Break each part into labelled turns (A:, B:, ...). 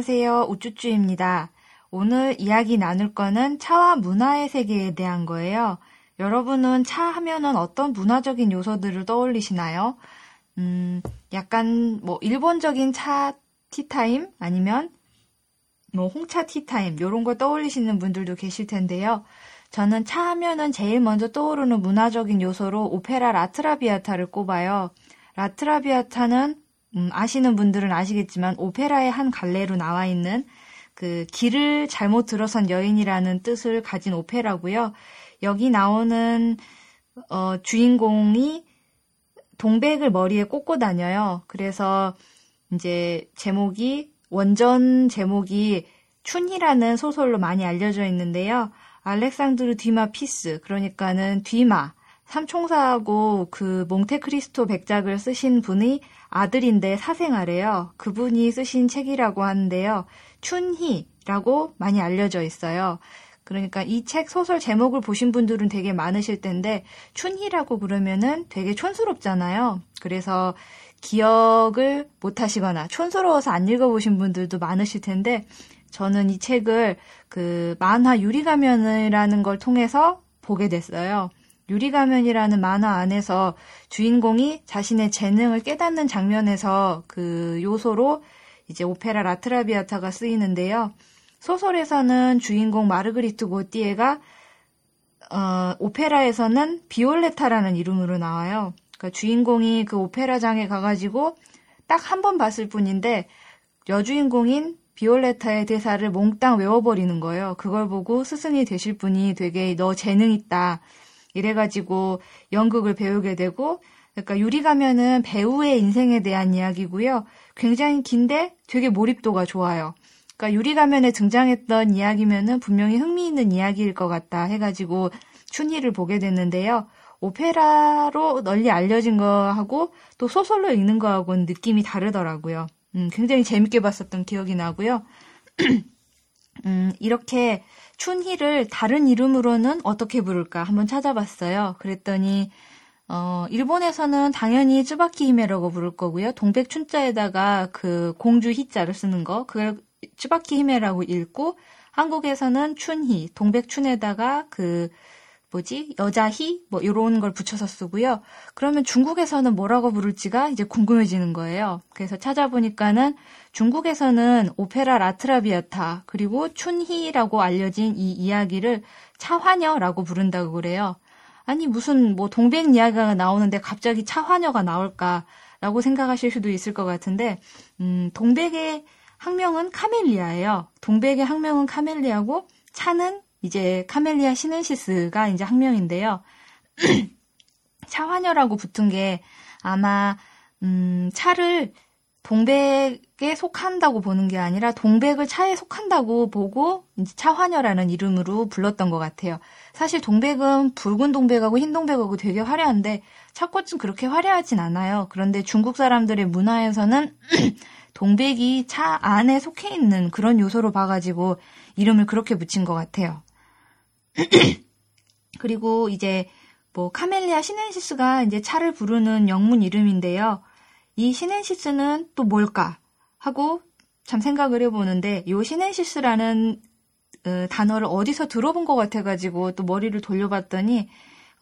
A: 안녕하세요. 우쭈쭈입니다. 오늘 이야기 나눌 거는 차와 문화의 세계에 대한 거예요. 여러분은 차 하면은 어떤 문화적인 요소들을 떠올리시나요? 음, 약간 뭐 일본적인 차 티타임 아니면 뭐 홍차 티타임 요런 걸 떠올리시는 분들도 계실 텐데요. 저는 차 하면은 제일 먼저 떠오르는 문화적인 요소로 오페라 라트라비아타를 꼽아요. La Traviata는 음, 아시는 분들은 아시겠지만 오페라의 한 갈래로 나와 있는 그 길을 잘못 들어선 여인이라는 뜻을 가진 오페라고요. 여기 나오는 어, 주인공이 동백을 머리에 꽂고 다녀요. 그래서 이제 제목이 원전 제목이 춘희라는 소설로 많이 알려져 있는데요. 알렉산드르 뒤마 피스 그러니까는 뒤마 삼총사하고 그 몽테크리스토 백작을 쓰신 분이 아들인데 사생아래요. 그분이 쓰신 책이라고 하는데요. 춘희라고 많이 알려져 있어요. 그러니까 이 책 소설 제목을 보신 분들은 되게 많으실 텐데 춘희라고 그러면은 되게 촌스럽잖아요. 그래서 기억을 못 하시거나 촌스러워서 안 읽어보신 분들도 많으실 텐데 저는 이 책을 그 만화 유리가면이라는 걸 통해서 보게 됐어요. 유리가면이라는 만화 안에서 주인공이 자신의 재능을 깨닫는 장면에서 그 요소로 이제 오페라 라트라비아타가 쓰이는데요. 소설에서는 주인공 마르그리트 고띠에가 어, 오페라에서는 비올레타라는 이름으로 나와요. 그러니까 주인공이 그 오페라장에 가가지고 딱 한 번 봤을 뿐인데 여주인공인 비올레타의 대사를 몽땅 외워버리는 거예요. 그걸 보고 스승이 되실 분이 되게 너 재능 있다. 이래가지고 연극을 배우게 되고 그러니까 유리 가면은 배우의 인생에 대한 이야기고요. 굉장히 긴데 되게 몰입도가 좋아요. 그러니까 유리 가면에 등장했던 이야기면은 분명히 흥미있는 이야기일 것 같다 해가지고 춘희를 보게 됐는데요. 오페라로 널리 알려진 거하고 또 소설로 읽는 거하고는 느낌이 다르더라고요. 음, 굉장히 재밌게 봤었던 기억이 나고요. 음, 이렇게 춘희를 다른 이름으로는 어떻게 부를까 한번 찾아봤어요. 그랬더니 어, 일본에서는 당연히 쯔바키 히메라고 부를 거고요. 동백 춘자에다가 그 공주 희자를 쓰는 거, 그걸 쯔바키 히메라고 읽고, 한국에서는 춘희, 동백 춘에다가 그 뭐지 여자희 뭐 이런 걸 붙여서 쓰고요. 그러면 중국에서는 뭐라고 부를지가 이제 궁금해지는 거예요. 그래서 찾아보니까는 중국에서는 오페라 La Traviata 그리고 춘희라고 알려진 이 이야기를 차화녀라고 부른다고 그래요. 아니 무슨 뭐 동백 이야기가 나오는데 갑자기 차화녀가 나올까라고 생각하실 수도 있을 것 같은데 음, 동백의 학명은 Camellia예요. 동백의 학명은 Camellia고 차는 이제 Camellia sinensis가 이제 학명인데요. 차화녀라고 붙은 게 아마 음, 차를 동백에 속한다고 보는 게 아니라 동백을 차에 속한다고 보고 이제 차화녀라는 이름으로 불렀던 것 같아요. 사실 동백은 붉은 동백하고 흰 동백하고 되게 화려한데 차꽃은 그렇게 화려하진 않아요. 그런데 중국 사람들의 문화에서는 동백이 차 안에 속해 있는 그런 요소로 봐가지고 이름을 그렇게 붙인 것 같아요. 그리고 이제 뭐 Camellia sinensis가 이제 차를 부르는 영문 이름인데요. 이 sinensis는 또 뭘까 하고 참 생각을 해보는데 요 sinensis라는 어, 단어를 어디서 들어본 것 같아가지고 또 머리를 돌려봤더니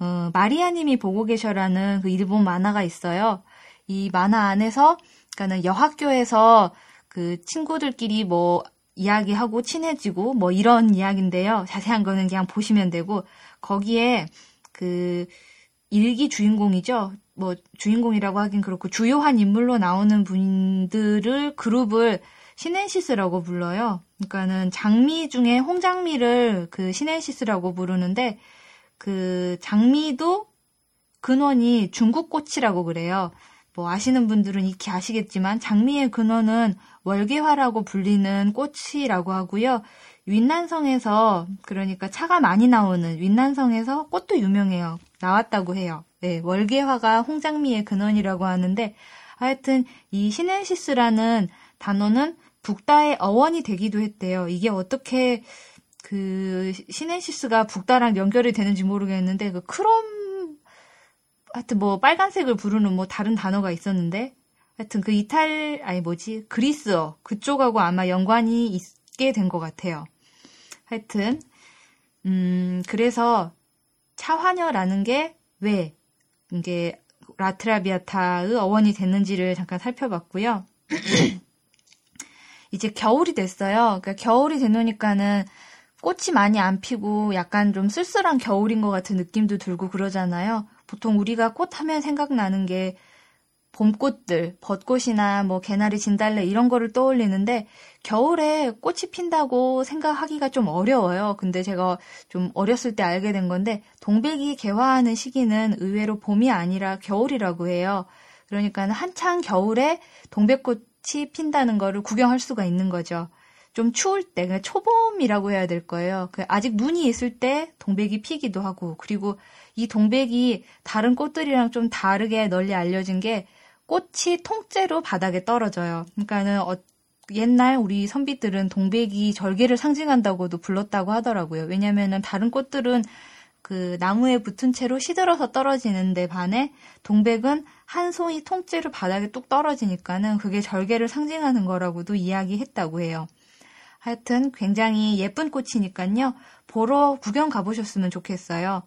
A: 어, 마리아님이 보고 계셔라는 그 일본 만화가 있어요. 이 만화 안에서 그러니까는 여학교에서 그 친구들끼리 뭐 이야기하고 친해지고 뭐 이런 이야기인데요. 자세한 거는 그냥 보시면 되고 거기에 그 일기 주인공이죠. 뭐 주인공이라고 하긴 그렇고 주요한 인물로 나오는 분들을 그룹을 sinensis라고 불러요. 그러니까는 장미 중에 홍장미를 그 sinensis라고 부르는데 그 장미도 근원이 중국 꽃이라고 그래요. 뭐 아시는 분들은 익히 아시겠지만 장미의 근원은 월계화라고 불리는 꽃이라고 하고요. 윈난성에서 그러니까 차가 많이 나오는 윈난성에서 꽃도 유명해요. 나왔다고 해요. 네, 월계화가 홍장미의 근원이라고 하는데 하여튼 이 sinensis라는 단어는 붉다의 어원이 되기도 했대요. 이게 어떻게 그 sinensis가 붉다랑 연결이 되는지 모르겠는데 그 크롬 하여튼 뭐 빨간색을 부르는 뭐 다른 단어가 있었는데 하여튼 그 이탈, 아니 뭐지, 그리스어, 그쪽하고 아마 연관이 있게 된 것 같아요. 하여튼, 음, 그래서 차화녀라는 게 왜, 이게 라트라비아타의 어원이 됐는지를 잠깐 살펴봤고요. 이제 겨울이 됐어요. 그러니까 겨울이 되노니까는 꽃이 많이 안 피고 약간 좀 쓸쓸한 겨울인 것 같은 느낌도 들고 그러잖아요. 보통 우리가 꽃 하면 생각나는 게 봄꽃들, 벚꽃이나 뭐 개나리, 진달래 이런 거를 떠올리는데 겨울에 꽃이 핀다고 생각하기가 좀 어려워요. 근데 제가 좀 어렸을 때 알게 된 건데 동백이 개화하는 시기는 의외로 봄이 아니라 겨울이라고 해요. 그러니까 한창 겨울에 동백꽃이 핀다는 거를 구경할 수가 있는 거죠. 좀 추울 때, 그러니까 초봄이라고 해야 될 거예요. 그 아직 눈이 있을 때 동백이 피기도 하고, 그리고 이 동백이 다른 꽃들이랑 좀 다르게 널리 알려진 게 꽃이 통째로 바닥에 떨어져요. 그러니까는 어, 옛날 우리 선비들은 동백이 절개를 상징한다고도 불렀다고 하더라고요. 왜냐면은 다른 꽃들은 그 나무에 붙은 채로 시들어서 떨어지는데 반해 동백은 한 송이 통째로 바닥에 뚝 떨어지니까는 그게 절개를 상징하는 거라고도 이야기했다고 해요. 하여튼 굉장히 예쁜 꽃이니까요. 보러 구경 가보셨으면 좋겠어요.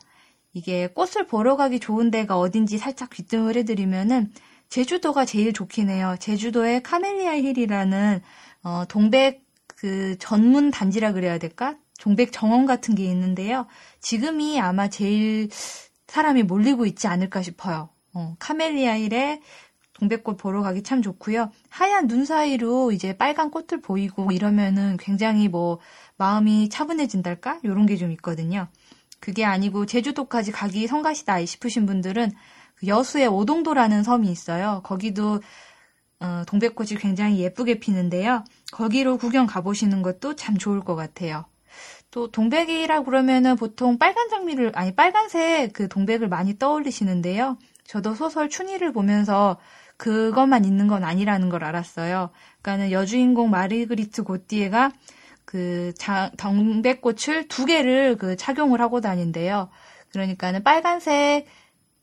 A: 이게 꽃을 보러 가기 좋은 데가 어딘지 살짝 귀뜸을 해드리면은 제주도가 제일 좋긴 해요. 제주도의 카멜리아 힐이라는 어, 동백 그 전문 단지라 그래야 될까? 동백 정원 같은 게 있는데요. 지금이 아마 제일 사람이 몰리고 있지 않을까 싶어요. 어, 카멜리아 힐에 동백꽃 보러 가기 참 좋고요. 하얀 눈 사이로 이제 빨간 꽃을 보이고 이러면은 굉장히 뭐 마음이 차분해진달까? 요런 게 좀 있거든요. 그게 아니고 제주도까지 가기 성가시다 싶으신 분들은 그 여수의 오동도라는 섬이 있어요. 거기도 어, 동백꽃이 굉장히 예쁘게 피는데요. 거기로 구경 가보시는 것도 참 좋을 것 같아요. 또 동백이라 그러면은 보통 빨간 장미를 아니 빨간색 그 동백을 많이 떠올리시는데요. 저도 소설 춘희를 보면서 그것만 있는 건 아니라는 걸 알았어요. 그러니까는 여주인공 마르그리트 고띠에가 그 자, 동백꽃을 두 개를 그 착용을 하고 다닌대요. 그러니까는 빨간색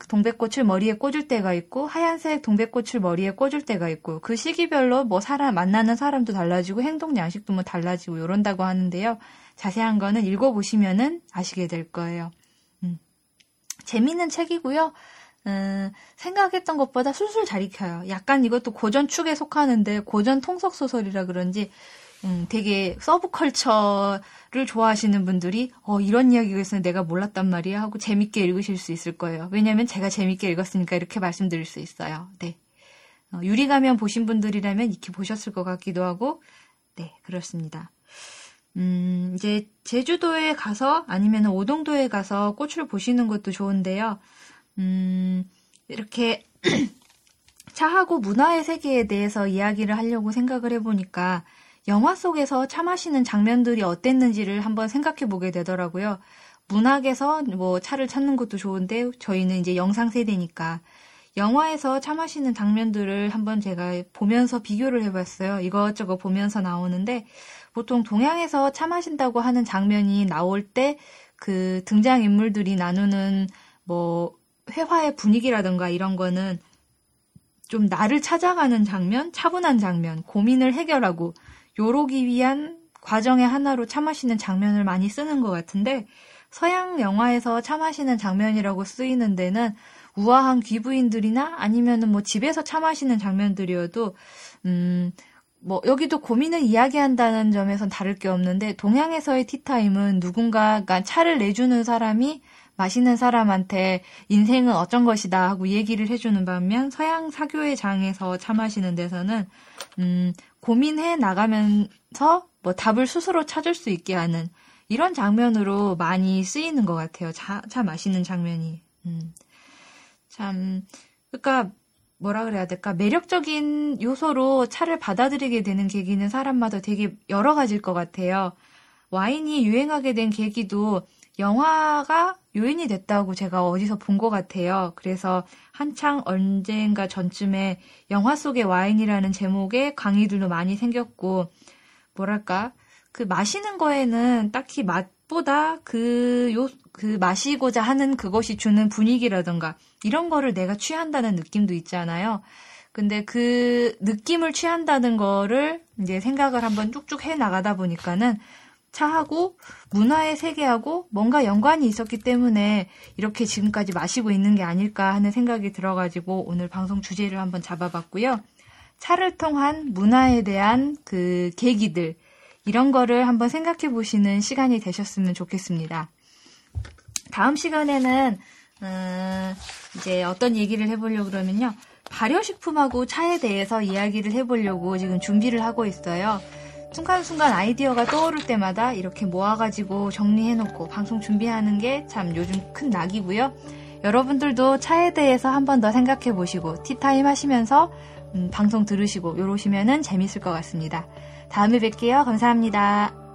A: 동백꽃을 머리에 꽂을 때가 있고 하얀색 동백꽃을 머리에 꽂을 때가 있고 그 시기별로 뭐 사람 만나는 사람도 달라지고 행동 양식도 뭐 달라지고 이런다고 하는데요. 자세한 거는 읽어보시면은 아시게 될 거예요. 음. 재미있는 책이고요. 음, 생각했던 것보다 술술 잘 익혀요. 약간 이것도 고전 축에 속하는데 고전 통속 소설이라 그런지 음, 되게 서브컬처를 좋아하시는 분들이 어, 이런 이야기가 있으면 내가 몰랐단 말이야 하고 재밌게 읽으실 수 있을 거예요. 왜냐하면 제가 재밌게 읽었으니까 이렇게 말씀드릴 수 있어요. 네. 어, 유리가면 보신 분들이라면 익히 보셨을 것 같기도 하고 네 그렇습니다. 음, 이제 제주도에 가서 아니면 오동도에 가서 꽃을 보시는 것도 좋은데요. 음, 이렇게 차하고 문화의 세계에 대해서 이야기를 하려고 생각을 해보니까 영화 속에서 차 마시는 장면들이 어땠는지를 한번 생각해 보게 되더라고요. 문학에서 뭐 차를 찾는 것도 좋은데 저희는 이제 영상 세대니까 영화에서 차 마시는 장면들을 한번 제가 보면서 비교를 해봤어요. 이것저것 보면서 나오는데 보통 동양에서 차 마신다고 하는 장면이 나올 때 그 등장 인물들이 나누는 뭐 회화의 분위기라든가 이런 거는 좀 나를 찾아가는 장면, 차분한 장면, 고민을 해결하고 요로기 위한 과정의 하나로 차 마시는 장면을 많이 쓰는 것 같은데 서양 영화에서 차 마시는 장면이라고 쓰이는 데는 우아한 귀부인들이나 아니면은 뭐 집에서 차 마시는 장면들이어도 음, 뭐 여기도 고민을 이야기한다는 점에선 다를 게 없는데 동양에서의 티타임은 누군가가 차를 내주는 사람이 마시는 사람한테 인생은 어쩐 것이다 하고 얘기를 해주는 반면 서양 사교의 장에서 차 마시는 데서는 음, 고민해 나가면서 뭐 답을 스스로 찾을 수 있게 하는 이런 장면으로 많이 쓰이는 것 같아요. 차, 차 마시는 장면이. 음. 참, 그러니까 뭐라 그래야 될까 매력적인 요소로 차를 받아들이게 되는 계기는 사람마다 되게 여러 가지일 것 같아요. 와인이 유행하게 된 계기도 영화가 요인이 됐다고 제가 어디서 본 것 같아요. 그래서 한창 언젠가 전쯤에 영화 속의 와인이라는 제목의 강의들도 많이 생겼고, 뭐랄까, 그 마시는 거에는 딱히 맛보다 그 요, 그 마시고자 하는 그것이 주는 분위기라던가, 이런 거를 내가 취한다는 느낌도 있잖아요. 근데 그 느낌을 취한다는 거를 이제 생각을 한번 쭉쭉 해 나가다 보니까는 차하고 문화의 세계하고 뭔가 연관이 있었기 때문에 이렇게 지금까지 마시고 있는 게 아닐까 하는 생각이 들어가지고 오늘 방송 주제를 한번 잡아봤고요. 차를 통한 문화에 대한 그 계기들, 이런 거를 한번 생각해 보시는 시간이 되셨으면 좋겠습니다. 다음 시간에는, 음, 이제 어떤 얘기를 해보려고 그러면요. 발효식품하고 차에 대해서 이야기를 해보려고 지금 준비를 하고 있어요. 순간순간 아이디어가 떠오를 때마다 이렇게 모아가지고 정리해놓고 방송 준비하는 게 참 요즘 큰 낙이고요. 여러분들도 차에 대해서 한 번 더 생각해 보시고 티타임 하시면서 음, 방송 들으시고 요러시면은 재밌을 것 같습니다. 다음에 뵐게요. 감사합니다.